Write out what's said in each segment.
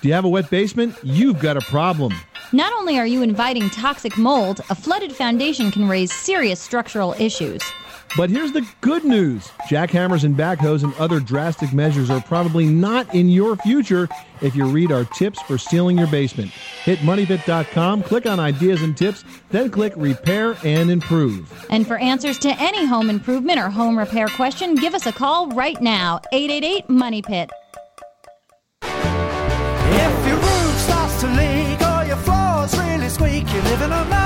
Do you have a wet basement? You've got a problem. Not only are you inviting toxic mold, a flooded foundation can raise serious structural issues. But here's the good news jackhammers and backhoes and other drastic measures are probably not in your future if you read our tips for sealing your basement. Hit moneypit.com, click on ideas and tips, then click repair and improve. And for answers to any home improvement or home repair question, give us a call right now 888 Money Pit. In a money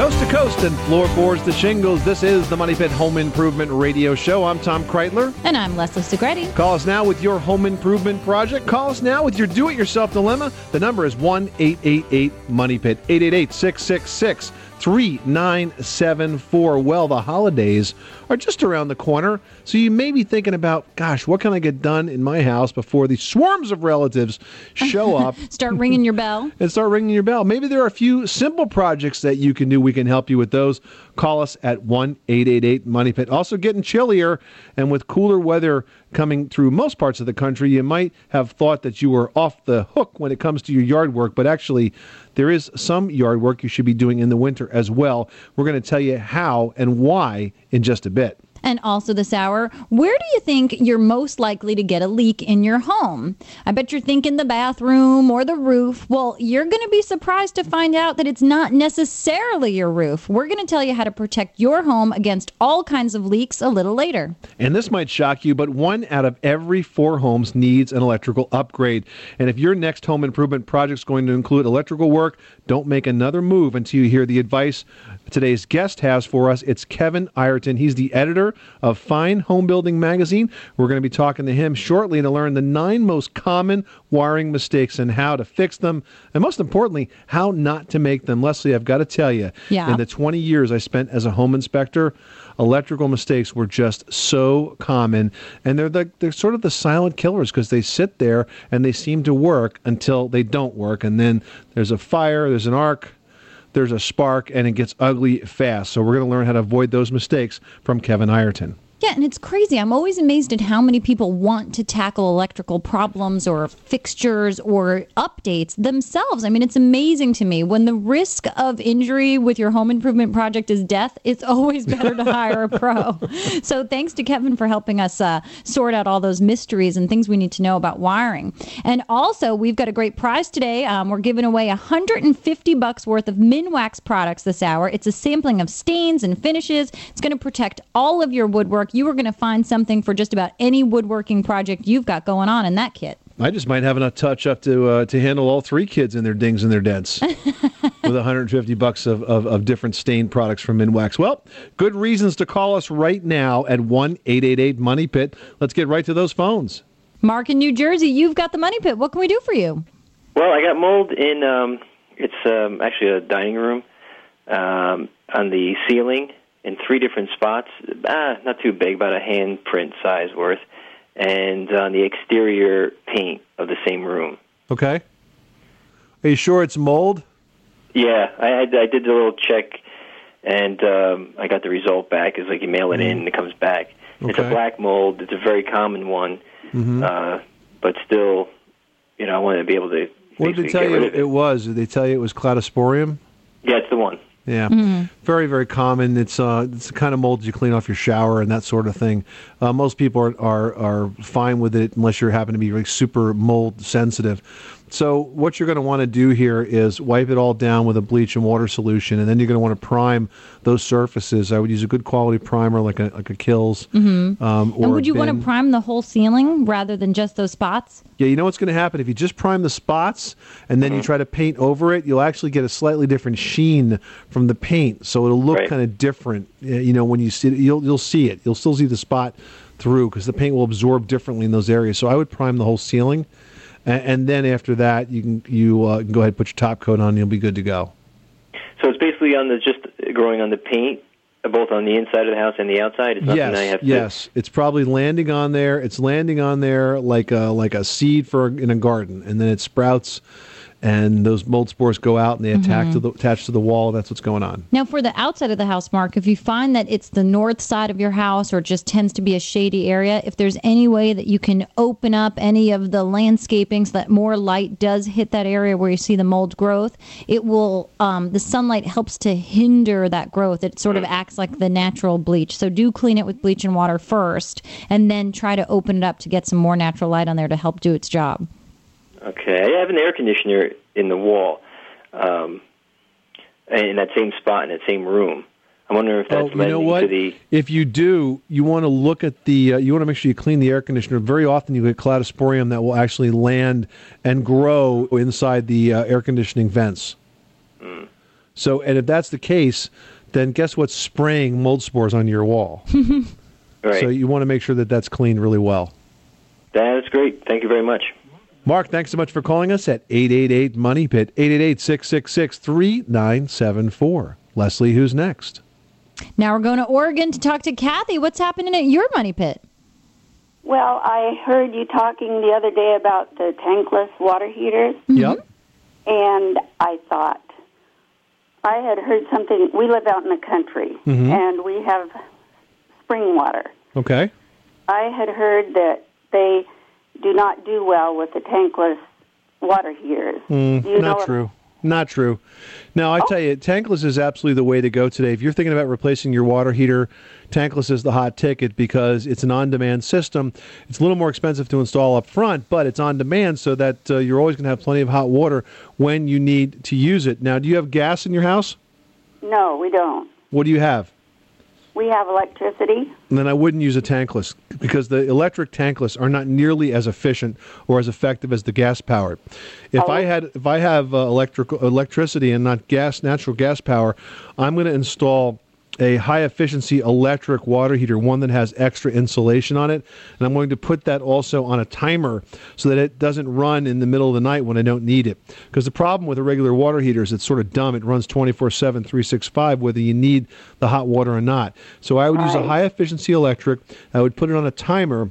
Coast to coast and floorboards to shingles, this is the Money Pit Home Improvement Radio Show. I'm Tom Kraeutler. And I'm Leslie Segrete. Call us now with your home improvement project. Call us now with your do it yourself dilemma. The number is 1 888 Money Pit, 888 666 3974. Well, the holidays are just around the corner, so you may be thinking about, gosh, what can I get done in my house before the swarms of relatives show up Start ringing your bell. and start ringing your bell. Maybe there are a few simple projects that you can do. We can help you with those. Call us at 1 888 Money Pit. Also, getting chillier, and with cooler weather coming through most parts of the country, you might have thought that you were off the hook when it comes to your yard work, but actually, there is some yard work you should be doing in the winter as well. We're going to tell you how and why in just a bit. And also this hour, where do you think you're most likely to get a leak in your home? I bet you're thinking the bathroom or the roof. Well, you're going to be surprised to find out that it's not necessarily your roof. We're going to tell you how to protect your home against all kinds of leaks a little later. And this might shock you, but one out of every four homes needs an electrical upgrade. And if your next home improvement project is going to include electrical work, don't make another move until you hear the advice today's guest has for us. It's Kevin Ireton. He's the editor of Fine Homebuilding Magazine. We're going to be talking to him shortly to learn the nine most common wiring mistakes and how to fix them, and most importantly, how not to make them. Leslie, I've got to tell you, Yeah. in the 20 years I spent as a home inspector, electrical mistakes were just so common and they're the, they're sort of the silent killers because they sit there and they seem to work until they don't work and then there's a fire there's an arc there's a spark and it gets ugly fast. So we're going to learn how to avoid those mistakes from kevin ireton Yeah, and it's crazy. I'm always amazed at how many people want to tackle electrical problems or fixtures or updates themselves. I mean, it's amazing to me. When the risk of injury with your home improvement project is death, it's always better to hire a pro. So thanks to Kevin for helping us uh, sort out all those mysteries and things we need to know about wiring. And also, we've got a great prize today. Um, we're giving away 150 bucks worth of Minwax products this hour. It's a sampling of stains and finishes. It's going to protect all of your woodwork. You are going to find something for just about any woodworking project you've got going on in that kit. i just might have enough touch up to uh, to handle all three kids and their dings and their dents with 150 bucks of, of, of different stain products from minwax well good reasons to call us right now at 1-888 money pit let's get right to those phones Mark in New Jersey, you've got the money pit. What can we do for you? Well, I got mold in. Um, it's um, actually a dining room um, on the ceiling in three different spots. Ah, not too big, about a handprint size worth, and on the exterior paint of the same room. Okay. Are you sure it's mold? Yeah, I had, I did the little check, and um, I got the result back. It's like you mail it in, and it comes back. It's a black mold. It's a very common one, uh, but still, you know, I wanted to be able to. What did they tell you of it was? Did they tell you it was cladosporium? Yeah, it's the one. Yeah, Mm-hmm. very very common. It's uh, it's the kind of mold you clean off your shower and that sort of thing. Uh, most people are, are are fine with it unless you happen to be like super mold sensitive. So what you're going to want to do here is wipe it all down with a bleach and water solution, and then you're going to want to prime those surfaces. I would use a good quality primer like a like a KILZ. Mm-hmm. Um, or And would you want to prime the whole ceiling rather than just those spots? Yeah, you know what's going to happen if you just prime the spots and then you try to paint over it. You'll actually get a slightly different sheen from the paint, so it'll look Right. kind of different. You know, when you see it, you'll you'll see it. You'll still see the spot through because the paint will absorb differently in those areas. So I would prime the whole ceiling, and, and then after that, you can you uh, can go ahead and put your top coat on. and You'll be good to go. So it's basically on the just growing on the paint both on the inside of the house and the outside. It's I Yes, to. yes. It's probably landing on there. It's landing on there like a like a seed for in a garden, and then it sprouts, and those mold spores go out and they attack Mm-hmm. to the attach to the wall. That's what's going on. Now, for the outside of the house, Mark, if you find that it's the north side of your house or it just tends to be a shady area, if there's any way that you can open up any of the landscaping so that more light does hit that area where you see the mold growth, it will, um, the sunlight helps to hinder that growth. It sort of acts like the natural bleach. So do clean it with bleach and water first and then try to open it up to get some more natural light on there to help do its job. Okay, I have an air conditioner in the wall, um, in that same spot in that same room. I'm wondering if that's Oh, you know what? to the. If you do, you want to look at the. Uh, you want to make sure you clean the air conditioner. Very often, you get cladosporium that will actually land and grow inside the uh, air conditioning vents. Hmm. So, and if that's the case, then guess what's spraying mold spores on your wall? Right. So you want to make sure that that's cleaned really well. That's great. Thank you very much. Mark, thanks so much for calling us at 888 Money Pit, 888 666 3974. Leslie, who's next? Now we're going to Oregon to talk to Kathy. What's happening at your money pit? Well, I heard you talking the other day about the tankless water heaters, Yep. and I thought I had heard something. We live out in the country, Mm-hmm. and we have spring water. Okay. I had heard that they do not do well with the tankless water heaters. do you know Mm, Not true. Not true. Now, I tell you, tankless is absolutely the way to go today. If you're thinking about replacing your water heater, tankless is the hot ticket because it's an on demand system. It's a little more expensive to install up front, but it's on demand so that uh, you're always going to have plenty of hot water when you need to use it. Now, do you have gas in your house? No, we don't. What do you have? We have electricity. then I wouldn't use a tankless because the electric tankless are not nearly as efficient or as effective as the gas powered. If I had if I have uh, electrical electricity and not gas natural gas power, I'm going to install a high efficiency electric water heater, one that has extra insulation on it, and I'm going to put that also on a timer so that it doesn't run in the middle of the night when I don't need it. Because the problem with a regular water heater is it's sort of dumb. It runs 24/7 365 whether you need the hot water or not. So I would use a high efficiency electric. I would put it on a timer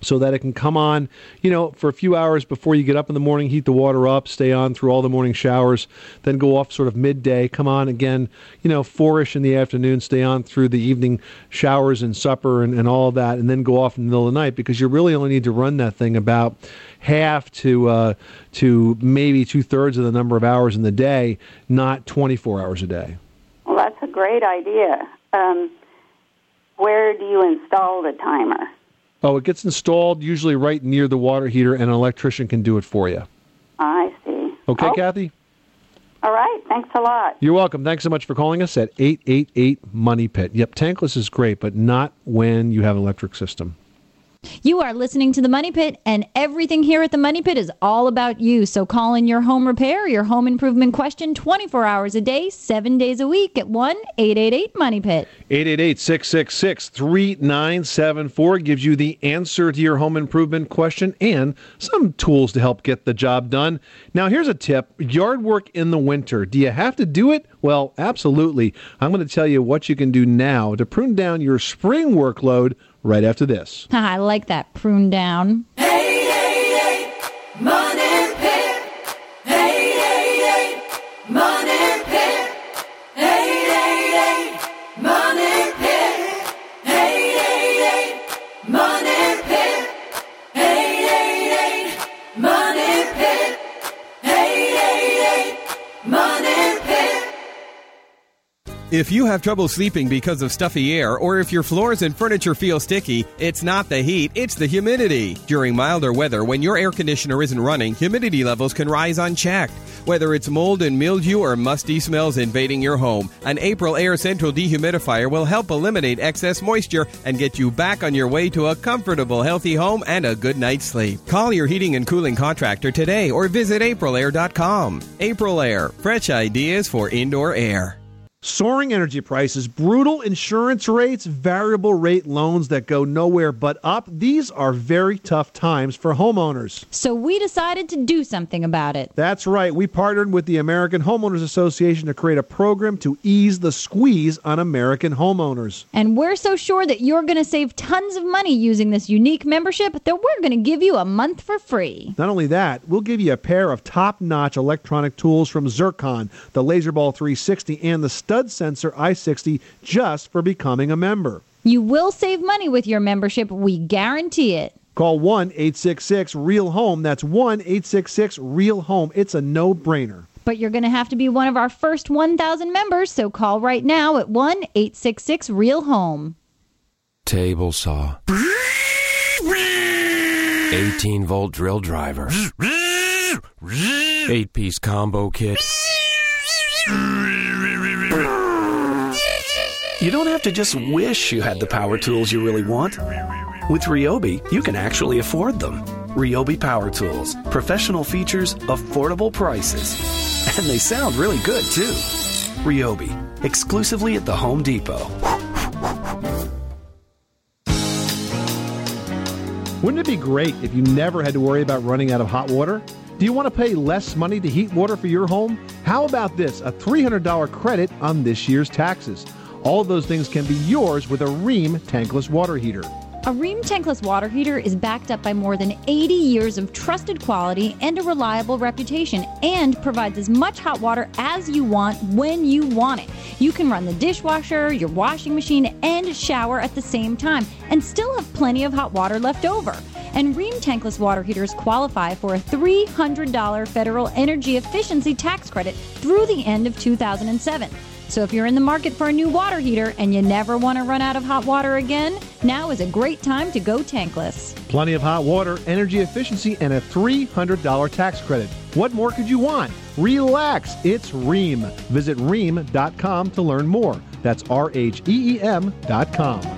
so that it can come on, you know, for a few hours before you get up in the morning, heat the water up, stay on through all the morning showers, then go off sort of midday, come on again, you know, four-ish in the afternoon, stay on through the evening showers and supper and, and all that, and then go off in the middle of the night because you really only need to run that thing about half to uh, to maybe two-thirds of the number of hours in the day, not 24 hours a day. Well, that's a great idea. Um, where do you install the timer? Oh, it gets installed usually right near the water heater, and an electrician can do it for you. I see. Okay, Oh, Kathy? All right. Thanks a lot. You're welcome. Thanks so much for calling us at 888 Money Pit. Yep, tankless is great, but not when you have an electric system. You are listening to the Money Pit, and everything here at the Money Pit is all about you. So call in your home repair, your home improvement question 24 hours a day, seven days a week at 1 888 Money Pit. 888 666 3974 gives you the answer to your home improvement question and some tools to help get the job done. Now, here's a tip yard work in the winter. Do you have to do it? Well, absolutely. I'm going to tell you what you can do now to prune down your spring workload right after this. I like that prune down. If you have trouble sleeping because of stuffy air, or if your floors and furniture feel sticky, it's not the heat, it's the humidity. During milder weather, when your air conditioner isn't running, humidity levels can rise unchecked. Whether it's mold and mildew or musty smells invading your home, an Aprilaire Central dehumidifier will help eliminate excess moisture and get you back on your way to a comfortable, healthy home and a good night's sleep. Call your heating and cooling contractor today or visit aprilaire.com. April Air, fresh ideas for indoor air. Soaring energy prices, brutal insurance rates, variable rate loans that go nowhere but up. These are very tough times for homeowners. So we decided to do something about it. That's right. We partnered with the American Homeowners Association to create a program to ease the squeeze on American homeowners. And we're so sure that you're going to save tons of money using this unique membership that we're going to give you a month for free. Not only that, we'll give you a pair of top notch electronic tools from Zircon, the Laserball 360, and the Stud Sensor i60 just for becoming a member. You will save money with your membership. We guarantee it. Call 1 866 Real Home. That's 1 866 Real Home. It's a no brainer. But you're going to have to be one of our first 1,000 members, so call right now at 1 866 Real Home. Table saw. 18 volt drill driver. 8 piece combo kit. You don't have to just wish you had the power tools you really want. With Ryobi, you can actually afford them. Ryobi Power Tools. Professional features, affordable prices. And they sound really good, too. Ryobi. Exclusively at the Home Depot. Wouldn't it be great if you never had to worry about running out of hot water? Do you want to pay less money to heat water for your home? How about this a $300 credit on this year's taxes? All those things can be yours with a Rheem tankless water heater. A Rheem tankless water heater is backed up by more than 80 years of trusted quality and a reliable reputation and provides as much hot water as you want when you want it. You can run the dishwasher, your washing machine, and shower at the same time and still have plenty of hot water left over. And Rheem tankless water heaters qualify for a $300 federal energy efficiency tax credit through the end of 2007. So if you're in the market for a new water heater and you never want to run out of hot water again, now is a great time to go tankless. Plenty of hot water, energy efficiency, and a $300 tax credit. What more could you want? Relax, it's Rheem. Visit Rheem.com to learn more. That's R H E E M.com.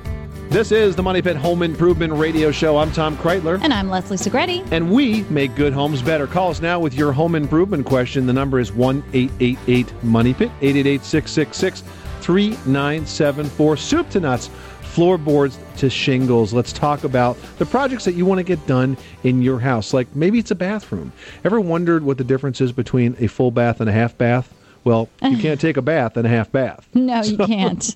This is the Money Pit Home Improvement Radio Show. I'm Tom Kraeutler. And I'm Leslie Segrete. And we make good homes better. Call us now with your home improvement question. The number is 1 888 Money Pit, 888 666 3974. Soup to nuts, floorboards to shingles. Let's talk about the projects that you want to get done in your house. Like maybe it's a bathroom. Ever wondered what the difference is between a full bath and a half bath? Well, you can't take a bath and a half bath. No, you can't.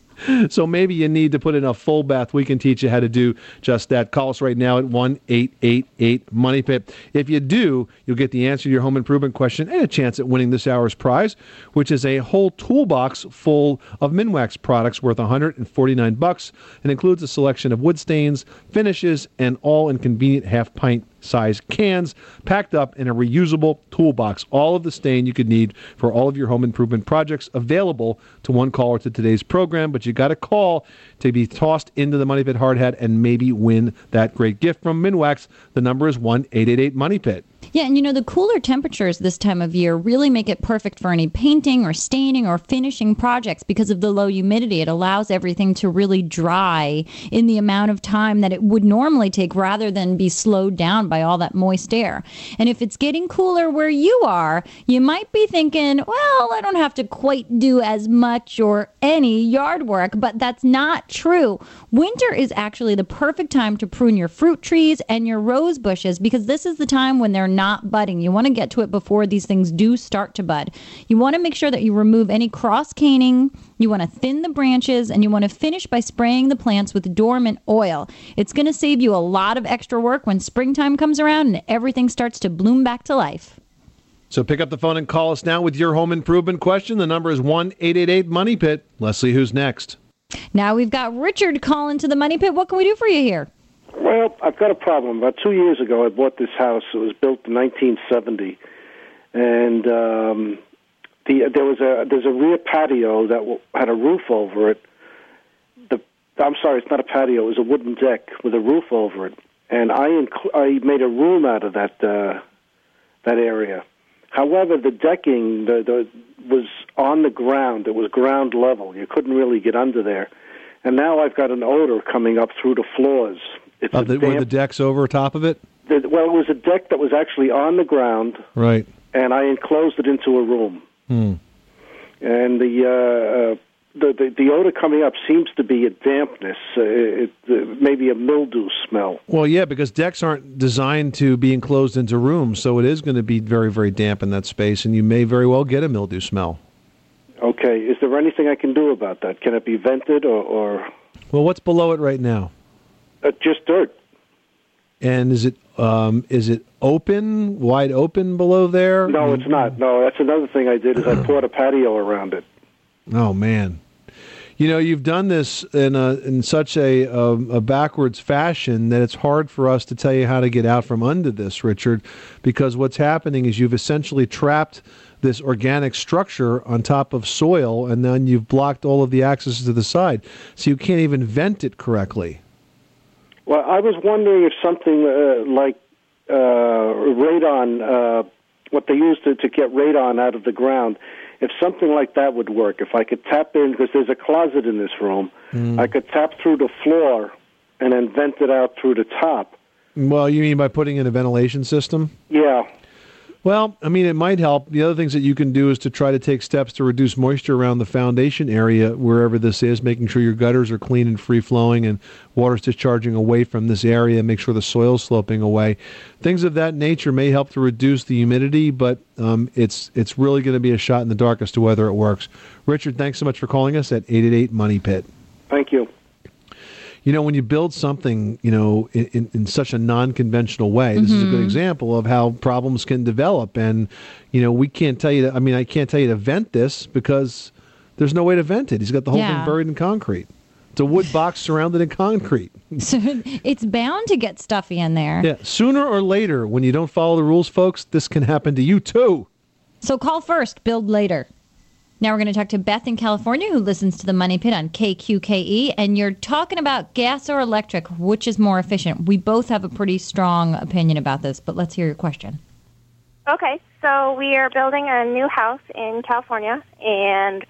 So maybe you need to put in a full bath. We can teach you how to do just that. Call us right now at 1 888 Money Pit. If you do, you'll get the answer to your home improvement question and a chance at winning this hour's prize, which is a whole toolbox full of Minwax products worth 149 bucks and includes a selection of wood stains, finishes, and all in convenient half pint size cans packed up in a reusable toolbox. All of the stain you could need for all of your home improvement projects available to one caller to today's program. But you got to call to be tossed into the Money Pit hard hat and maybe win that great gift from Minwax. The number is 1 888 Money Pit. Yeah, and you know, the cooler temperatures this time of year really make it perfect for any painting or staining or finishing projects because of the low humidity. It allows everything to really dry in the amount of time that it would normally take rather than be slowed down by all that moist air. And if it's getting cooler where you are, you might be thinking, well, I don't have to quite do as much or any yard work, but that's not true. Winter is actually the perfect time to prune your fruit trees and your rose bushes because this is the time when they're not budding. You want to get to it before these things do start to bud. You want to make sure that you remove any cross caning, you want to thin the branches, and you want to finish by spraying the plants with dormant oil. It's going to save you a lot of extra work when springtime comes around and everything starts to bloom back to life. So pick up the phone and call us now with your home improvement question. The number is 1 888 Money Pit. Leslie, who's next? Now we've got Richard calling to the money pit. What can we do for you here? Well, I've got a problem. About two years ago, I bought this house. It was built in 1970, and um, the there was a there's a rear patio that had a roof over it. The I'm sorry, it's not a patio. It was a wooden deck with a roof over it, and I incl- I made a room out of that uh, that area. However, the decking the, the was on the ground. It was ground level. You couldn't really get under there. And now I've got an odor coming up through the floors. It's Uh, the, where the deck's over top of it? the, well, it was a deck that was actually on the ground, Right. and I enclosed it into a room. Hmm. And the uh, uh, the, the the odor coming up seems to be a dampness, uh, it, uh, maybe a mildew smell. Well, yeah, because decks aren't designed to be enclosed into rooms, so it is going to be very, very damp in that space, and you may very well get a mildew smell. Okay, is there anything I can do about that? Can it be vented or, or Well, what's below it right now? Uh, just dirt? And is it um, is it open, wide open below there? No, it's not. No, that's another thing I did is I poured a patio around it. Oh man, you know you've done this in a in such a um, a backwards fashion that it's hard for us to tell you how to get out from under this, Richard, because what's happening is you've essentially trapped this organic structure on top of soil, and then you've blocked all of the access to the side, so you can't even vent it correctly. Well, I was wondering if something uh, like uh, radon, uh, what they use to, to get radon out of the ground, if something like that would work. If I could tap in, because there's a closet in this room, Mm. I could tap through the floor and then vent it out through the top. Well, you mean by putting in a ventilation system? Yeah. Well, I mean, it might help. The other things that you can do is to try to take steps to reduce moisture around the foundation area, wherever this is, making sure your gutters are clean and free flowing and water's discharging away from this area, make sure the soil's sloping away. Things of that nature may help to reduce the humidity, but um, it's it's really going to be a shot in the dark as to whether it works. Richard, thanks so much for calling us at 888 Money Pit. Thank you. You know, when you build something, you know, in, in, in such a non-conventional way, this is a good Mhm. example of how problems can develop. And you know, we can't tell you. To, I mean, I can't tell you to vent this because there's no way to vent it. He's got the whole Yeah. thing buried in concrete. It's a wood box surrounded in concrete. So it's bound to get stuffy in there. Yeah, sooner or later, when you don't follow the rules, folks, this can happen to you too. So call first, build later. Now we're going to talk to Beth in California who listens to the Money Pit on KQKE, and you're talking about gas or electric, which is more efficient. We both have a pretty strong opinion about this, but let's hear your question. Okay, so we are building a new house in California, and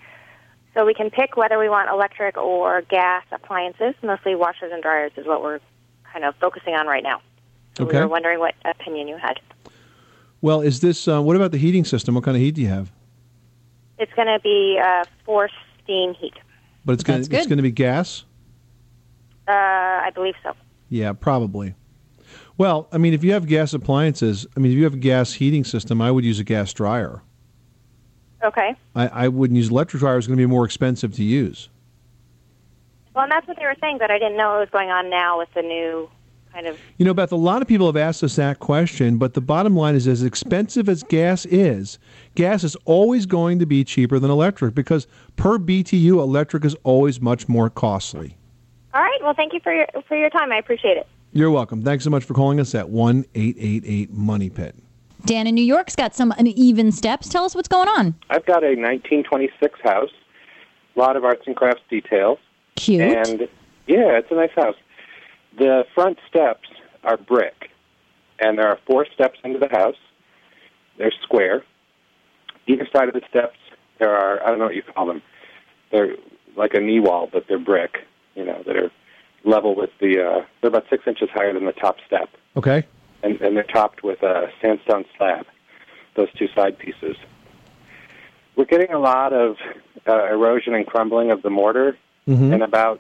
so we can pick whether we want electric or gas appliances. Mostly washers and dryers is what we're kind of focusing on right now. So Okay. we were wondering what opinion you had. Well, is this? Uh, what about the heating system? What kind of heat do you have? It's going to be uh, forced steam heat. But it's going to it's going to be gas. Uh, I believe so. Yeah, probably. Well, I mean, if you have gas appliances, I mean, if you have a gas heating system, I would use a gas dryer. Okay. I, I wouldn't use electric dryer; it's going to be more expensive to use. Well, and that's what they were saying, but I didn't know what was going on now with the new kind of. You know, Beth, a lot of people have asked us that question, but the bottom line is as expensive as gas is, gas is always going to be cheaper than electric because per BTU, electric is always much more costly. All right. Well, thank you for your for your time. I appreciate it. You're welcome. Thanks so much for calling us at 1 888 Money Pit. Dan in New York's got some uneven steps. Tell us what's going on. I've got a 1926 house, a lot of arts and crafts details. Cute. And yeah, it's a nice house. The front steps are brick, and there are four steps into the house. They're square. Either side of the steps, there are I don't know what you call them. They're like a knee wall, but they're brick. You know that are level with the. Uh, they're about six inches higher than the top step Okay? and, and they're topped with a sandstone slab, those two side pieces. We're getting a lot of uh, erosion and crumbling of the mortar, Mhm. and about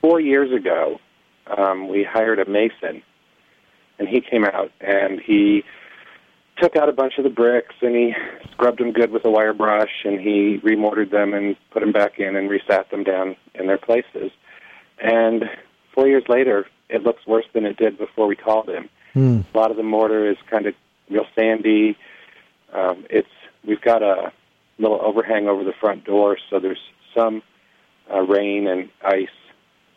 four years ago, um, we hired a mason, and he came out and he took out a bunch of the bricks and he scrubbed them good with a wire brush and he remortared them and put them back in and resat them down in their places. And four years later, it looks worse than it did before we called him. Hmm. A lot of the mortar is kind of real sandy. Um, it's we've got a little overhang over the front door, so there's some uh, rain and ice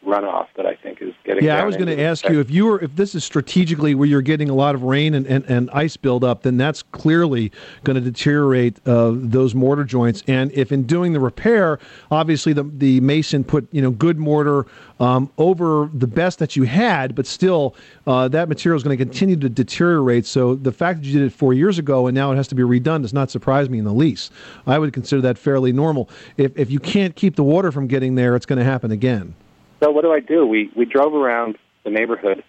runoff that I think is getting. Yeah, I was going to ask you if you were if this is strategically where you're getting a lot of rain and, and, and ice buildup, then that's clearly going to deteriorate uh, those mortar joints. And if in doing the repair, obviously the the mason put you know good mortar um, over the best that you had, but still uh, that material is going to continue to deteriorate. So the fact that you did it four years ago and now it has to be redone does not surprise me in the least. I would consider that fairly normal. If if you can't keep the water from getting there, it's going to happen again. So what do I do? We we drove around the neighborhood,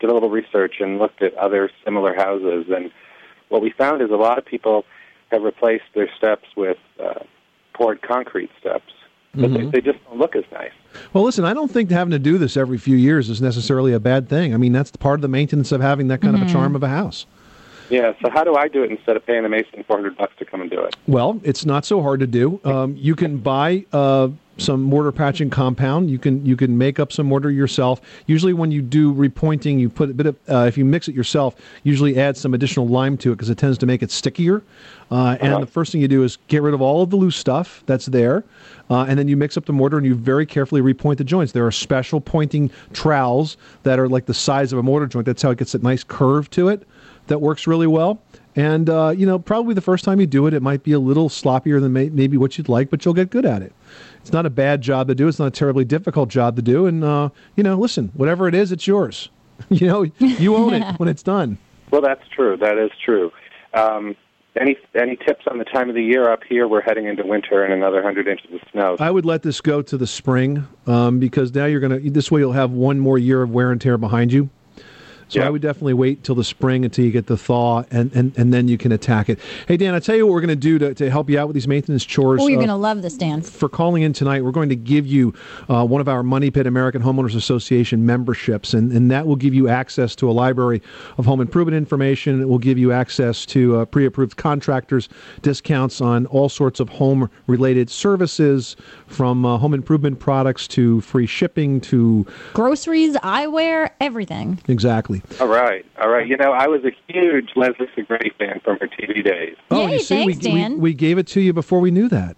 did a little research, and looked at other similar houses. And what we found is a lot of people have replaced their steps with uh, poured concrete steps, but Mhm. they, they just don't look as nice. Well, listen, I don't think having to do this every few years is necessarily a bad thing. I mean, that's part of the maintenance of having that kind of a charm of a house. Yeah. So how do I do it instead of paying the mason four hundred bucks to come and do it? Well, it's not so hard to do. Um, you can buy uh, some mortar patching compound. You can you can make up some mortar yourself. Usually, when you do repointing, you put a bit of uh, if you mix it yourself. Usually, add some additional lime to it because it tends to make it stickier. Uh, and the first thing you do is get rid of all of the loose stuff that's there, uh, and then you mix up the mortar and you very carefully repoint the joints. There are special pointing trowels that are like the size of a mortar joint. That's how it gets a nice curve to it. That works really well. And uh, you know, probably the first time you do it, it might be a little sloppier than may- maybe what you'd like, but you'll get good at it. It's not a bad job to do. It's not a terribly difficult job to do. And uh, you know, listen, whatever it is, it's yours. you know, you own it when it's done. Well, that's true. That is true. Um, any any tips on the time of the year up here? We're heading into winter and another hundred inches of snow. I would let this go to the spring um, because now you're gonna. This way, you'll have one more year of wear and tear behind you. So I would definitely wait till the spring until you get the thaw, and, and, and then you can attack it. Hey Dan, I tell you what we're going to do to to help you out with these maintenance chores. Oh, you're Uh, going to love this, Dan. for calling in tonight, we're going to give you uh, one of our Money Pit American Homeowners Association memberships, and, and that will give you access to a library of home improvement information. It will give you access to uh, pre approved contractors, discounts on all sorts of home related services, from uh, home improvement products to free shipping to. Groceries, eyewear, everything. Exactly. All right, all right. You know, I was a huge Leslie Segrete fan from her TV days. Oh, you see, we, we, we gave it to you before we knew that.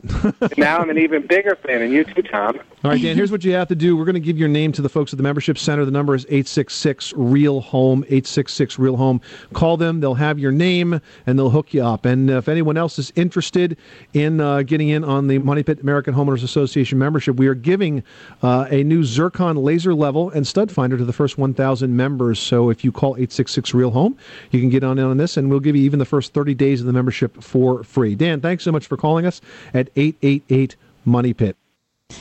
now I'm an even bigger fan, and you too, Tom. All right, Dan, here's what you have to do. We're going to give your name to the folks at the membership center. The number is 866 Real Home, 866 Real Home. Call them, they'll have your name, and they'll hook you up. And if anyone else is interested in uh, getting in on the Money Pit American Homeowners Association membership, we are giving uh, a new Zircon laser level and stud finder to the first 1,000 members. So if you call 866 Real Home, you can get on in on this, and we'll give you even the first 30 days of the membership for free. Dan, thanks so much for calling us at 888 Money Pit.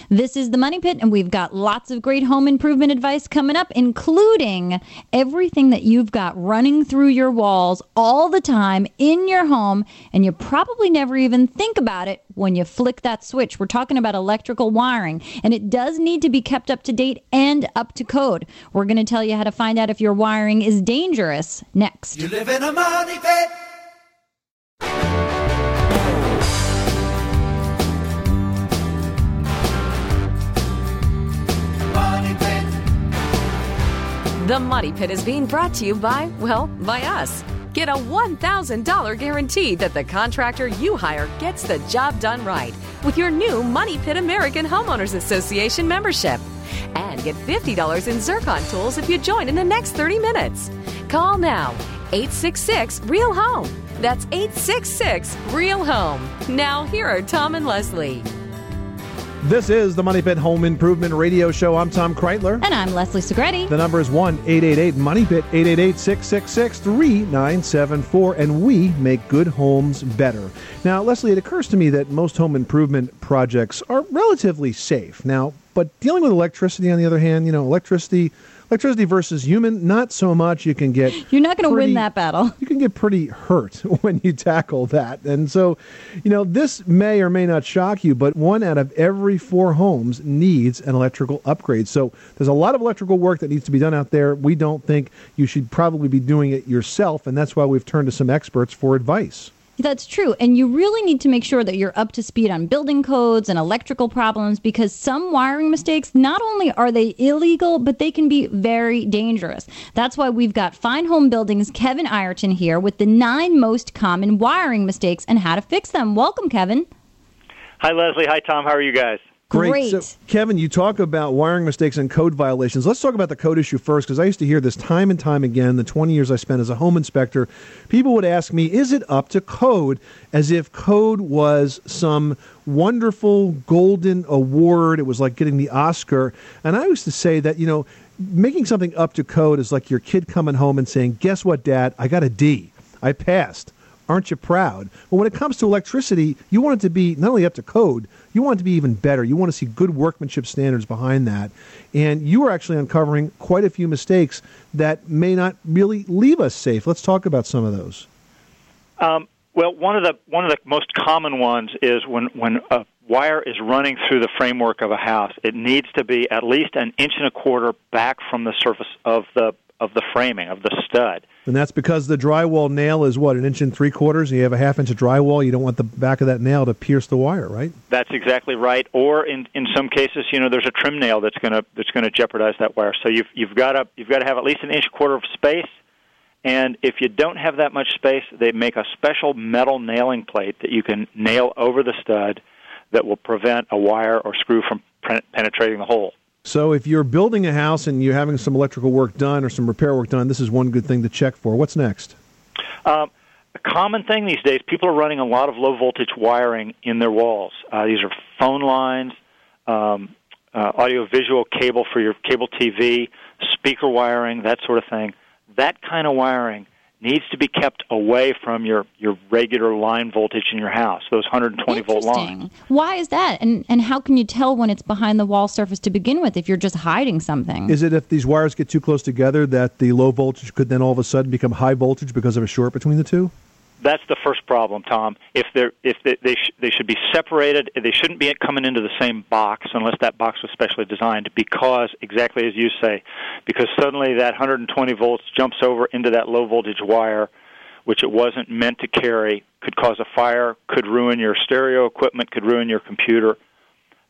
This is the Money Pit, and we've got lots of great home improvement advice coming up, including everything that you've got running through your walls all the time in your home, and you probably never even think about it when you flick that switch. We're talking about electrical wiring, and it does need to be kept up to date and up to code. We're going to tell you how to find out if your wiring is dangerous next. You live in a money pit. The Money Pit is being brought to you by, well, by us. Get a $1,000 guarantee that the contractor you hire gets the job done right with your new Money Pit American Homeowners Association membership. And get $50 in Zircon tools if you join in the next 30 minutes. Call now 866 Real Home. That's 866 Real Home. Now, here are Tom and Leslie. This is the Money Pit Home Improvement Radio Show. I'm Tom Kraeutler. And I'm Leslie Segrete. The number is 1 888 Money Pit, 888 666 3974, and we make good homes better. Now, Leslie, it occurs to me that most home improvement projects are relatively safe. Now, but dealing with electricity, on the other hand, you know, electricity. Electricity versus human, not so much. You can get You're not going to win that battle. you can get pretty hurt when you tackle that. And so, you know, this may or may not shock you, but one out of every four homes needs an electrical upgrade. So there's a lot of electrical work that needs to be done out there. We don't think you should probably be doing it yourself, and that's why we've turned to some experts for advice. That's true. And you really need to make sure that you're up to speed on building codes and electrical problems because some wiring mistakes, not only are they illegal, but they can be very dangerous. That's why we've got Fine Homebuilding's Kevin Ireton here with the nine most common wiring mistakes and how to fix them. Welcome, Kevin. Hi, Leslie. Hi, Tom. How are you guys? Great. So, Kevin, you talk about wiring mistakes and code violations. Let's talk about the code issue first, because I used to hear this time and time again. The 20 years I spent as a home inspector, people would ask me, "Is it up to code?" As if code was some wonderful golden award. It was like getting the Oscar. And I used to say that you know, making something up to code is like your kid coming home and saying, "Guess what, Dad? I got a D. I passed." Aren't you proud? But when it comes to electricity, you want it to be not only up to code, you want it to be even better. You want to see good workmanship standards behind that. And you are actually uncovering quite a few mistakes that may not really leave us safe. Let's talk about some of those. Um, well, one of the one of the most common ones is when when a wire is running through the framework of a house, it needs to be at least an inch and a quarter back from the surface of the of the framing of the stud. And that's because the drywall nail is what, an inch and three quarters? And you have a half inch of drywall. You don't want the back of that nail to pierce the wire, right? That's exactly right. Or in in some cases, you know, there's a trim nail that's going to that's to jeopardize that wire. So you've you've got to you've got to have at least an inch quarter of space. And if you don't have that much space, they make a special metal nailing plate that you can nail over the stud that will prevent a wire or screw from pen- penetrating the hole. So if you're building a house and you're having some electrical work done or some repair work done, this is one good thing to check for. What's next? Um, a common thing these days, people are running a lot of low voltage wiring in their walls. Uh, these are phone lines, um, uh, audio visual cable for your cable TV, speaker wiring, that sort of thing. That kind of wiring needs to be kept away from your, your regular line voltage in your house, those 120 volt lines. Why is that? And and how can you tell when it's behind the wall surface to begin with if you're just hiding something? Is it if these wires get too close together that the low voltage could then all of a sudden become high voltage because of a short between the two? That's the first problem, Tom. If they're if they they, sh- they should be separated, they shouldn't be coming into the same box unless that box was specially designed. Because exactly as you say, because suddenly that 120 volts jumps over into that low voltage wire, which it wasn't meant to carry, could cause a fire, could ruin your stereo equipment, could ruin your computer.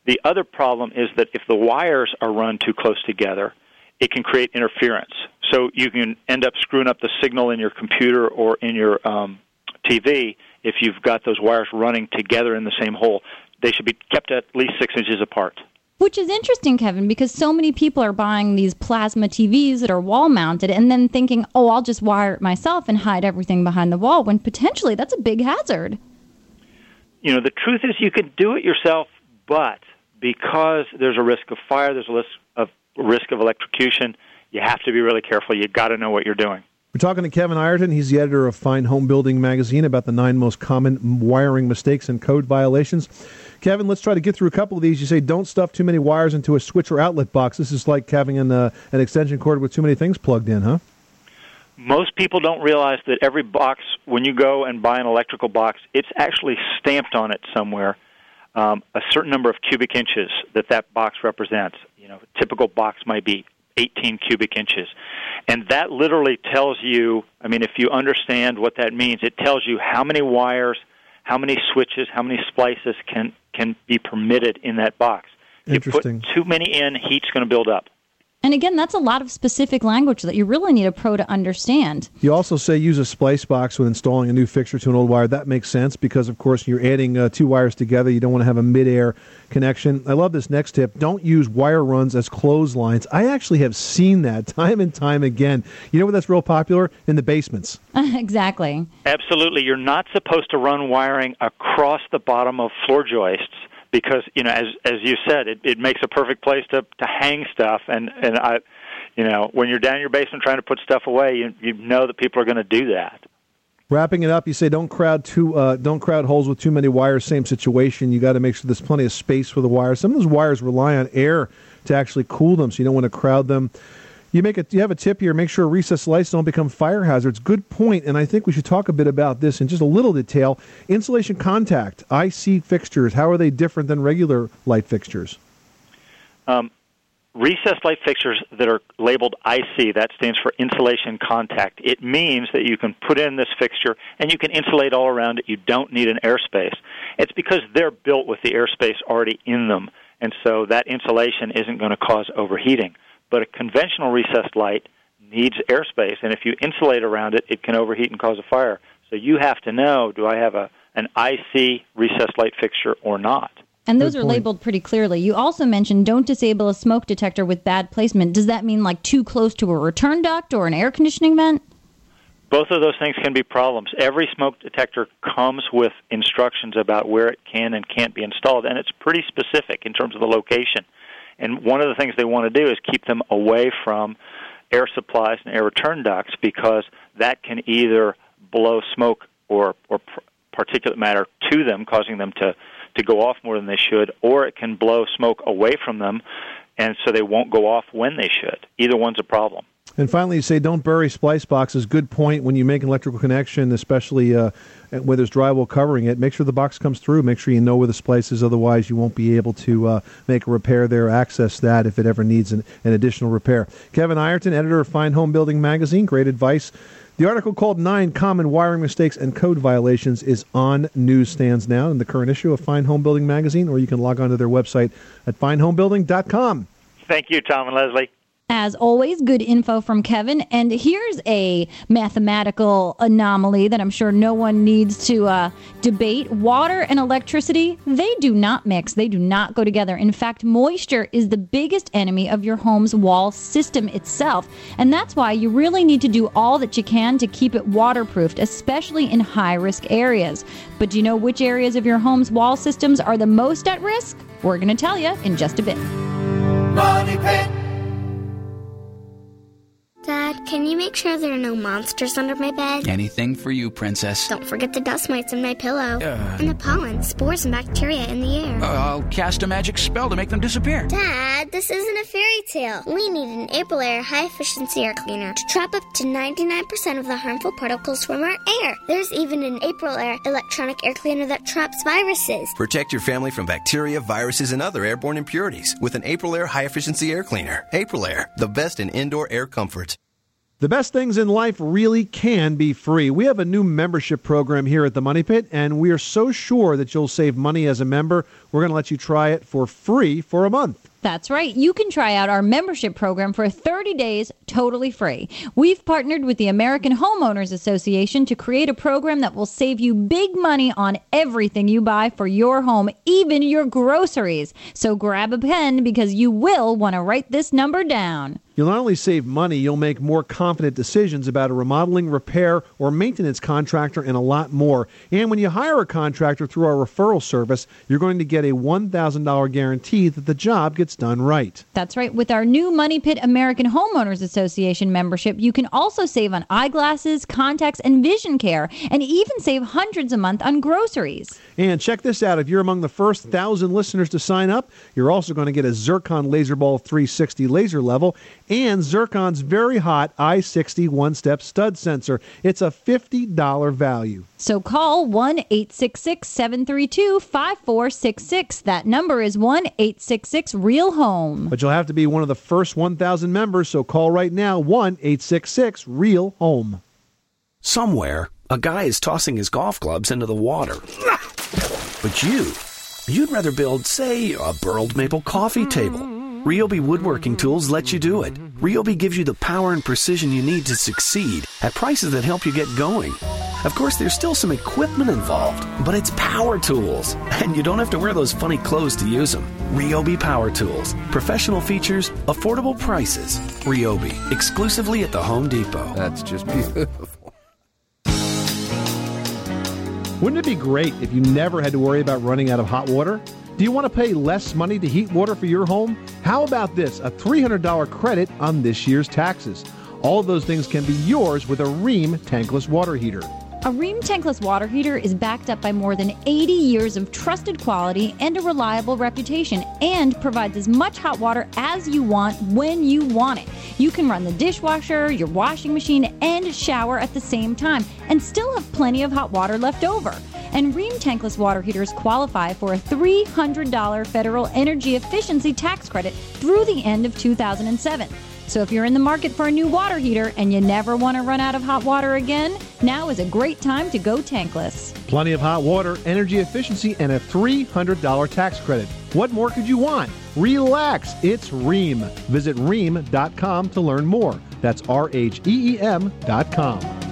The other problem is that if the wires are run too close together, it can create interference. So you can end up screwing up the signal in your computer or in your um, TV if you've got those wires running together in the same hole. They should be kept at least six inches apart. Which is interesting, Kevin, because so many people are buying these plasma TVs that are wall mounted and then thinking, oh, I'll just wire it myself and hide everything behind the wall, when potentially that's a big hazard. You know, the truth is you can do it yourself, but because there's a risk of fire, there's a risk of risk of electrocution, you have to be really careful. You've got to know what you're doing. We're talking to Kevin Ireton. He's the editor of Fine Homebuilding magazine about the nine most common wiring mistakes and code violations. Kevin, let's try to get through a couple of these. You say don't stuff too many wires into a switch or outlet box. This is like having an, uh, an extension cord with too many things plugged in, huh? Most people don't realize that every box, when you go and buy an electrical box, it's actually stamped on it somewhere um, a certain number of cubic inches that that box represents. You know, a typical box might be 18 cubic inches. And that literally tells you, I mean, if you understand what that means, it tells you how many wires, how many switches, how many splices can, can be permitted in that box. You put too many in, heat's going to build up. And again, that's a lot of specific language that you really need a pro to understand. You also say use a splice box when installing a new fixture to an old wire. That makes sense because, of course, you're adding uh, two wires together. You don't want to have a mid-air connection. I love this next tip. Don't use wire runs as clotheslines. I actually have seen that time and time again. You know where that's real popular? In the basements. exactly. Absolutely. You're not supposed to run wiring across the bottom of floor joists because, you know, as as you said, it, it makes a perfect place to, to hang stuff and, and I you know, when you're down in your basement trying to put stuff away, you you know that people are going to do that. Wrapping it up, you say don't crowd too uh, don't crowd holes with too many wires. Same situation. You got to make sure there's plenty of space for the wires. Some of those wires rely on air to actually cool them, so you don't want to crowd them. You make a you have a tip here. Make sure recessed lights don't become fire hazards. Good point, and I think we should talk a bit about this in just a little detail. Insulation contact IC fixtures. How are they different than regular light fixtures? Um, recessed light fixtures that are labeled IC, that stands for insulation contact. It means that you can put in this fixture and you can insulate all around it. You don't need an airspace. It's because they're built with the airspace already in them, and so that insulation isn't going to cause overheating. But a conventional recessed light needs airspace, and if you insulate around it, it can overheat and cause a fire. So you have to know: do I have a an IC recessed light fixture or not? And those Good are point. labeled pretty clearly. You also mentioned don't disable a smoke detector with bad placement. Does that mean like too close to a return duct or an air conditioning vent? Both of those things can be problems. Every smoke detector comes with instructions about where it can and can't be installed, and it's pretty specific in terms of the location. And one of the things they want to do is keep them away from air supplies and air return ducts because that can either blow smoke or, or particulate matter to them, causing them to, to go off more than they should, or it can blow smoke away from them, and so they won't go off when they should. Either one's a problem. And finally, you say don't bury splice boxes. Good point. When you make an electrical connection, especially uh, where there's drywall covering it, make sure the box comes through. Make sure you know where the splice is. Otherwise, you won't be able to uh, make a repair there, access that if it ever needs an, an additional repair. Kevin Ireton, editor of Fine Homebuilding Magazine, great advice. The article called Nine Common Wiring Mistakes and Code Violations is on newsstands now in the current issue of Fine Homebuilding Magazine, or you can log on to their website at finehomebuilding.com. Thank you, Tom and Leslie. As always, good info from Kevin. And here's a mathematical anomaly that I'm sure no one needs to uh, debate. Water and electricity, they do not mix, they do not go together. In fact, moisture is the biggest enemy of your home's wall system itself. And that's why you really need to do all that you can to keep it waterproofed, especially in high risk areas. But do you know which areas of your home's wall systems are the most at risk? We're going to tell you in just a bit. Money Pit. Dad, can you make sure there are no monsters under my bed? Anything for you, princess. Don't forget the dust mites in my pillow. Uh. and the pollen, spores, and bacteria in the air. Uh, I'll cast a magic spell to make them disappear. Dad, this isn't a fairy tale. We need an Aprilaire high efficiency air cleaner to trap up to 99% of the harmful particles from our air. There's even an Aprilaire electronic air cleaner that traps viruses. Protect your family from bacteria, viruses, and other airborne impurities with an Aprilaire high efficiency air cleaner. Aprilaire, the best in indoor air comfort. The best things in life really can be free. We have a new membership program here at the Money Pit, and we are so sure that you'll save money as a member. We're going to let you try it for free for a month. That's right. You can try out our membership program for 30 days totally free. We've partnered with the American Homeowners Association to create a program that will save you big money on everything you buy for your home, even your groceries. So grab a pen because you will want to write this number down. You'll not only save money, you'll make more confident decisions about a remodeling, repair, or maintenance contractor and a lot more. And when you hire a contractor through our referral service, you're going to get a $1,000 guarantee that the job gets done right. That's right. With our new Money Pit American Homeowners Association membership, you can also save on eyeglasses, contacts, and vision care, and even save hundreds a month on groceries. And check this out if you're among the first thousand listeners to sign up, you're also going to get a Zircon Laserball 360 laser level and Zircon's very hot i60 one step stud sensor. It's a $50 value. So call 1 866 732 5466. That number is 1 866 Real Home. But you'll have to be one of the first 1,000 members, so call right now 1 866 Real Home. Somewhere, a guy is tossing his golf clubs into the water. But you, you'd rather build, say, a burled maple coffee table. Ryobi Woodworking Tools let you do it. Ryobi gives you the power and precision you need to succeed at prices that help you get going. Of course, there's still some equipment involved, but it's power tools, and you don't have to wear those funny clothes to use them. Ryobi Power Tools. Professional features, affordable prices. Ryobi, exclusively at the Home Depot. That's just beautiful. Wouldn't it be great if you never had to worry about running out of hot water? Do you want to pay less money to heat water for your home? How about this a $300 credit on this year's taxes? All those things can be yours with a Rheem tankless water heater. A Rheem tankless water heater is backed up by more than 80 years of trusted quality and a reliable reputation and provides as much hot water as you want when you want it. You can run the dishwasher, your washing machine, and shower at the same time and still have plenty of hot water left over. And Rheem tankless water heaters qualify for a $300 federal energy efficiency tax credit through the end of 2007. So if you're in the market for a new water heater and you never want to run out of hot water again, now is a great time to go tankless. Plenty of hot water, energy efficiency, and a $300 tax credit. What more could you want? Relax, it's Rheem. Visit rheem.com to learn more. That's R H E E M.com.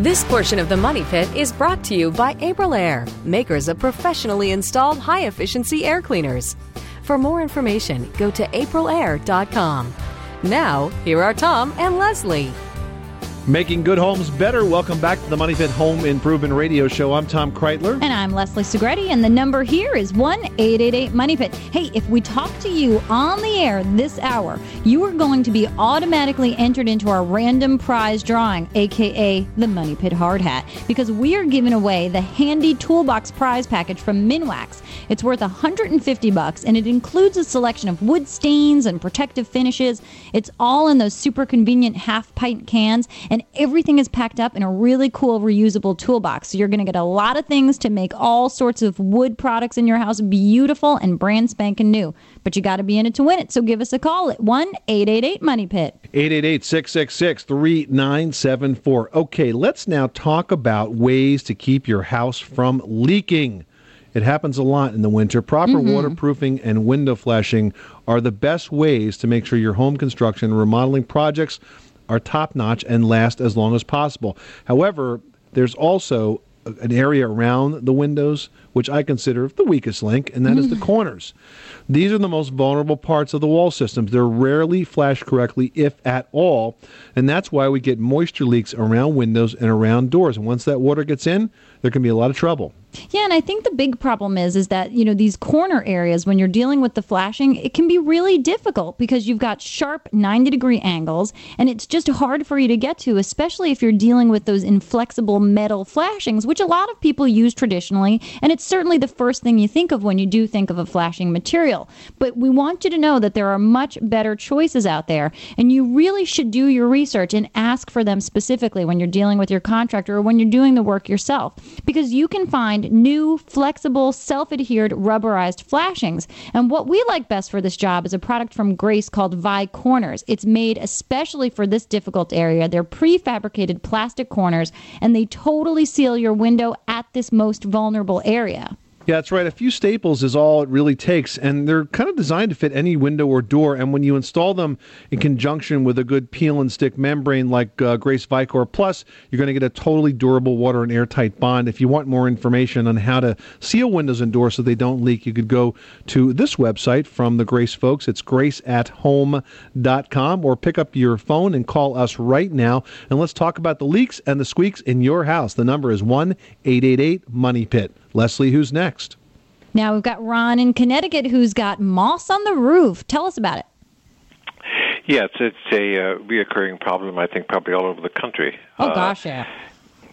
This portion of the Money Pit is brought to you by Aprilaire, makers of professionally installed high efficiency air cleaners. For more information, go to aprilaire.com. Now, here are Tom and Leslie. Making good homes better. Welcome back to the Money Pit Home Improvement Radio Show. I'm Tom Kraeutler. And I'm Leslie Segrete, and the number here is 1 888 Money Pit. Hey, if we talk to you on the air this hour, you are going to be automatically entered into our random prize drawing, aka the Money Pit Hard Hat, because we are giving away the handy toolbox prize package from Minwax. It's worth 150 bucks, and it includes a selection of wood stains and protective finishes. It's all in those super convenient half pint cans, and everything is packed up in a really cool reusable toolbox. So you're going to get a lot of things to make all sorts of wood products in your house beautiful and brand spanking new. But you got to be in it to win it. So give us a call at 1 888 Money Pit. 888 666 3974. Okay, let's now talk about ways to keep your house from leaking. It happens a lot in the winter. Proper Mhm. waterproofing and window flashing are the best ways to make sure your home construction and remodeling projects are top notch and last as long as possible. However, there's also an area around the windows which I consider the weakest link, and that is the mm. corners. These are the most vulnerable parts of the wall systems. They're rarely flashed correctly, if at all, and that's why we get moisture leaks around windows and around doors. And once that water gets in, there can be a lot of trouble. Yeah, and I think the big problem is is that, you know, these corner areas when you're dealing with the flashing, it can be really difficult because you've got sharp 90 degree angles and it's just hard for you to get to, especially if you're dealing with those inflexible metal flashings, which a lot of people use traditionally, and it's certainly the first thing you think of when you do think of a flashing material. But we want you to know that there are much better choices out there, and you really should do your research and ask for them specifically when you're dealing with your contractor or when you're doing the work yourself because you can find new, flexible, self adhered rubberized flashings. And what we like best for this job is a product from Grace called Vi Corners. It's made especially for this difficult area. They're prefabricated plastic corners and they totally seal your window at this most vulnerable area. Yeah, that's right. A few staples is all it really takes, and they're kind of designed to fit any window or door. And when you install them in conjunction with a good peel and stick membrane like uh, Grace Vycor Plus, you're going to get a totally durable water and airtight bond. If you want more information on how to seal windows and doors so they don't leak, you could go to this website from the Grace folks. It's graceathome.com, or pick up your phone and call us right now, and let's talk about the leaks and the squeaks in your house. The number is one eight eight eight Money Pit. Leslie, who's next? Now we've got Ron in Connecticut who's got moss on the roof. Tell us about it. Yes, it's it's a uh, reoccurring problem. I think probably all over the country. Oh Uh, gosh, yeah.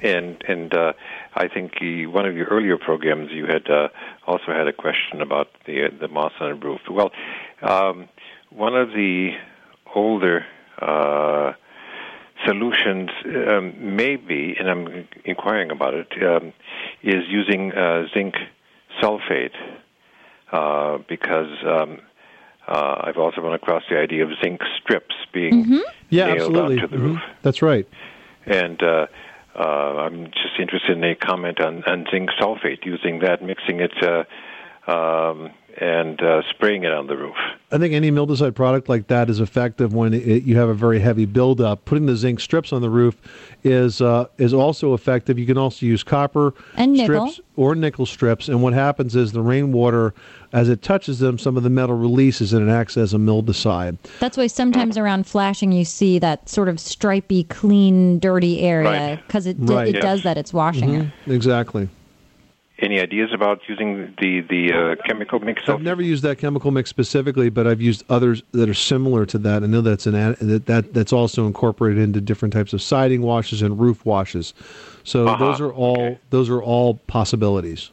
and and uh, I think the, one of your earlier programs you had uh, also had a question about the uh, the moss on the roof. Well, um, one of the older uh, solutions um, may be, and I'm inquiring about it, um, is using uh, zinc sulfate uh, because. Um, uh, I've also run across the idea of zinc strips being Yeah, nailed absolutely. onto the Mhm. roof. That's right. And uh, uh, I'm just interested in a comment on, on zinc sulfate, using that, mixing it, uh, um, and uh, spraying it on the roof. I think any mildewcide product like that is effective when it, you have a very heavy buildup. Putting the zinc strips on the roof is uh, is also effective. You can also use copper And nickel. strips or nickel strips. And what happens is the rainwater, as it touches them, some of the metal releases and it acts as a mildewcide. That's why sometimes around flashing you see that sort of stripy, clean, dirty area Right. because it Right. it Yes. does that. It's washing it. Mhm. Exactly. Any ideas about using the the uh, chemical mix? I've never used that chemical mix specifically, but I've used others that are similar to that. I know that's an ad, that, that that's also incorporated into different types of siding washes and roof washes. So Uh-huh. those are all those are all possibilities.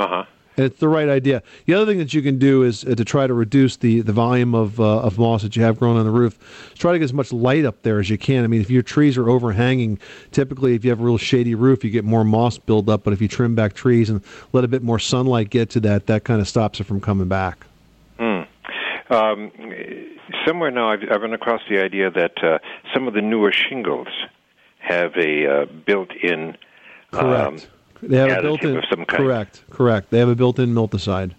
Uh huh. It's the right idea. The other thing that you can do is uh, to try to reduce the, the volume of uh, of moss that you have growing on the roof. is try to get as much light up there as you can. I mean, if your trees are overhanging, typically if you have a real shady roof, you get more moss build up. But if you trim back trees and let a bit more sunlight get to that, that kind of stops it from coming back. Hmm. Um, somewhere now, I've, I've run across the idea that uh, some of the newer shingles have a uh, built-in Correct. um, they have a built-in. of some kind. Correct. Correct. They have a built-in mildewcide.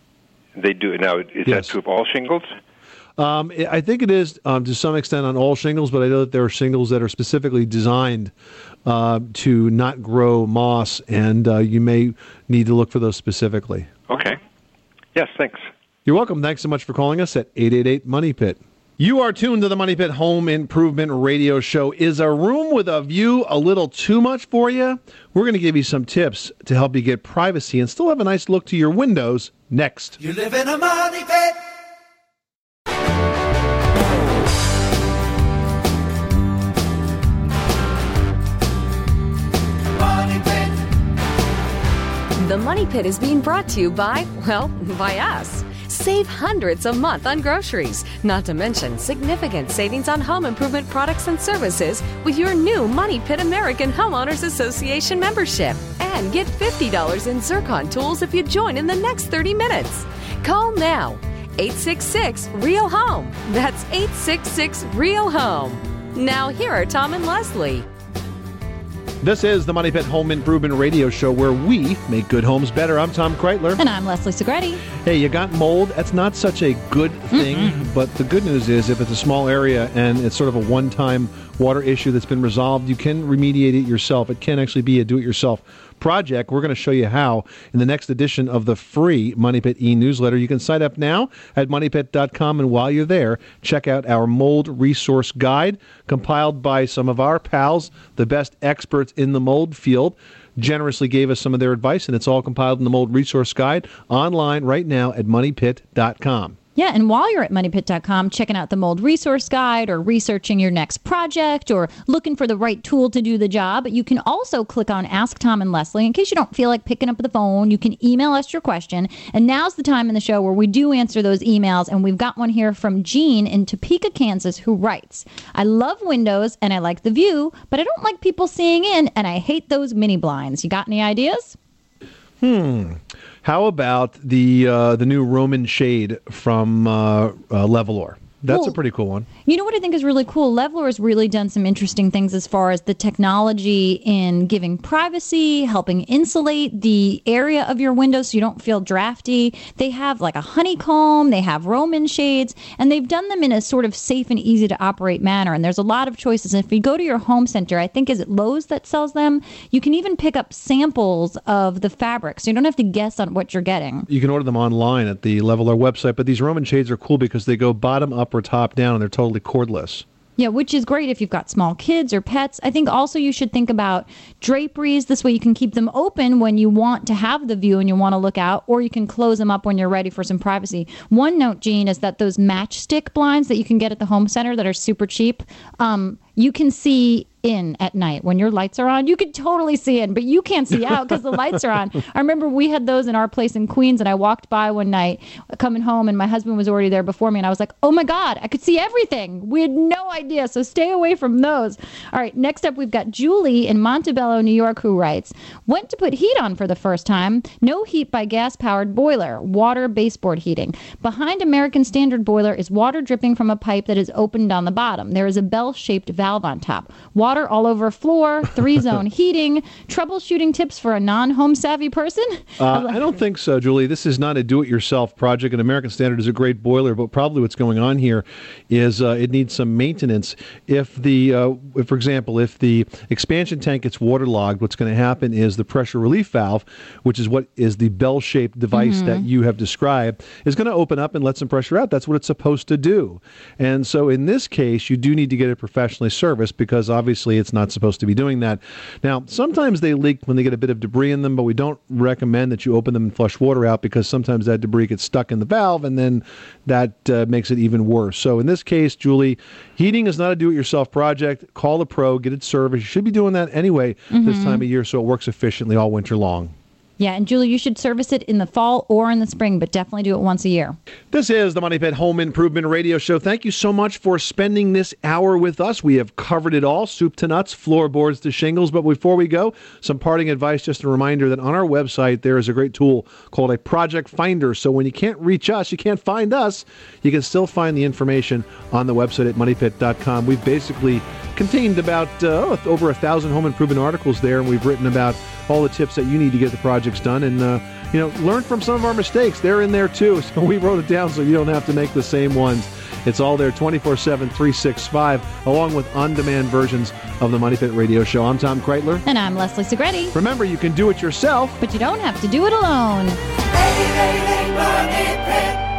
They do now. Is Yes. that true of all shingles? Um, I I think it is um, to some extent on all shingles, but I know that there are shingles that are specifically designed uh, to not grow moss, and uh, you may need to look for those specifically. Okay. Yes, thanks. You're welcome. Thanks so much for calling us at 888 Money Pit. You are tuned to the Money Pit Home Improvement Radio Show. Is a room with a view a little too much for you? We're going to give you some tips to help you get privacy and still have a nice look to your windows next. You live in a money pit. Money pit. The Money Pit is being brought to you by, well, by us. Save hundreds a month on groceries, not to mention significant savings on home improvement products and services with your new Money Pit American Homeowners Association membership. And get $50 in Zircon tools if you join in the next 30 minutes. Call now 866 Real Home. That's 866 Real Home. Now, here are Tom and Leslie. This is the Money Pit Home Improvement Radio Show where we make good homes better. I'm Tom Kraeutler. And I'm Leslie Segrete. Hey, you got mold. That's not such a good thing, but the good news is if it's a small area and it's sort of a one time water issue that's been resolved, you can remediate it yourself. It can actually be a do it yourself project. We're going to show you how in the next edition of the free Money Pit e newsletter. You can sign up now at moneypit.com, and while you're there, check out our mold resource guide compiled by some of our pals, the best experts in the mold field. Generously gave us some of their advice, and it's all compiled in the Mold Resource Guide online right now at moneypit.com. Yeah, and while you're at moneypit.com checking out the mold resource guide or researching your next project or looking for the right tool to do the job, you can also click on Ask Tom and Leslie. In case you don't feel like picking up the phone, you can email us your question. And now's the time in the show where we do answer those emails. And we've got one here from Jean in Topeka, Kansas, who writes I love windows and I like the view, but I don't like people seeing in and I hate those mini blinds. You got any ideas? Hmm. How about the uh, the new Roman shade from uh, uh, Levolor? That's a pretty cool one. You know what I think is really cool? Levolor has really done some interesting things as far as the technology in giving privacy, helping insulate the area of your window so you don't feel drafty. They have like a honeycomb, they have Roman shades, and they've done them in a sort of safe and easy to operate manner. And there's a lot of choices. And if you go to your home center, I think is it Lowe's that sells them, you can even pick up samples of the fabric, so you don't have to guess on what you're getting. You can order them online at the Levolor website, but these Roman shades are cool because they go bottom up or top down, and they're totally cordless. Yeah, which is great if you've got small kids or pets. I think also you should think about draperies. This way you can keep them open when you want to have the view and you want to look out, or you can close them up when you're ready for some privacy. One note, Gene, is that those matchstick blinds that you can get at the home center that are super cheap, um, you can see in at night when your lights are on. You can totally see in, but you can't see out because the lights are on. I remember we had those in our place in Queens, and I walked by one night coming home, and my husband was already there before me, and I was like, "Oh my God, I could see everything." We had no idea, so stay away from those. All right, next up we've got Julie in Montebello, New York, who writes, "Went to put heat on for the first time. No heat by gas-powered boiler, water baseboard heating. Behind American Standard boiler is water dripping from a pipe that is opened on the bottom. There is a bell-shaped valve on top. Water all over floor, three-zone heating. Troubleshooting tips for a non-home savvy person." Uh, I don't think so, Julie. This is not a do-it-yourself project. An American Standard is a great boiler, but probably what's going on here is uh, it needs some maintenance. If the, uh, if, for example, if the expansion tank gets waterlogged, what's going to happen is the pressure relief valve, which is what is the bell-shaped device Mm-hmm. that you have described, is going to open up and let some pressure out. That's what it's supposed to do. And so, in this case, you do need to get it professionally serviced because obviously it's not supposed to be doing that. Now, sometimes they leak when they get a bit of debris in them, but we don't recommend that you open them and flush water out because sometimes that debris gets stuck in the valve and then that uh, makes it even worse. So, in this case, Julie, heating is not a do it yourself project. Call a pro, get it serviced. You should be doing that anyway this Mhm. time of year so it works efficiently all winter long. Yeah, and Julie, you should service it in the fall or in the spring, but definitely do it once a year. This is the Money Pit Home Improvement Radio Show. Thank you so much for spending this hour with us. We have covered it all soup to nuts, floorboards to shingles. But before we go, some parting advice just a reminder that on our website, there is a great tool called a project finder. So when you can't reach us, you can't find us, you can still find the information on the website at moneypit.com. We've basically contained about uh, over a thousand home improvement articles there, and we've written about all the tips that you need to get the projects done. And, uh, you know, learn from some of our mistakes. They're in there too. So we wrote it down so you don't have to make the same ones. It's all there 24 7, 365, along with on demand versions of the Money Pit Radio Show. I'm Tom Kraeutler. And I'm Leslie Segrete. Remember, you can do it yourself, but you don't have to do it alone. 888 Money Pit.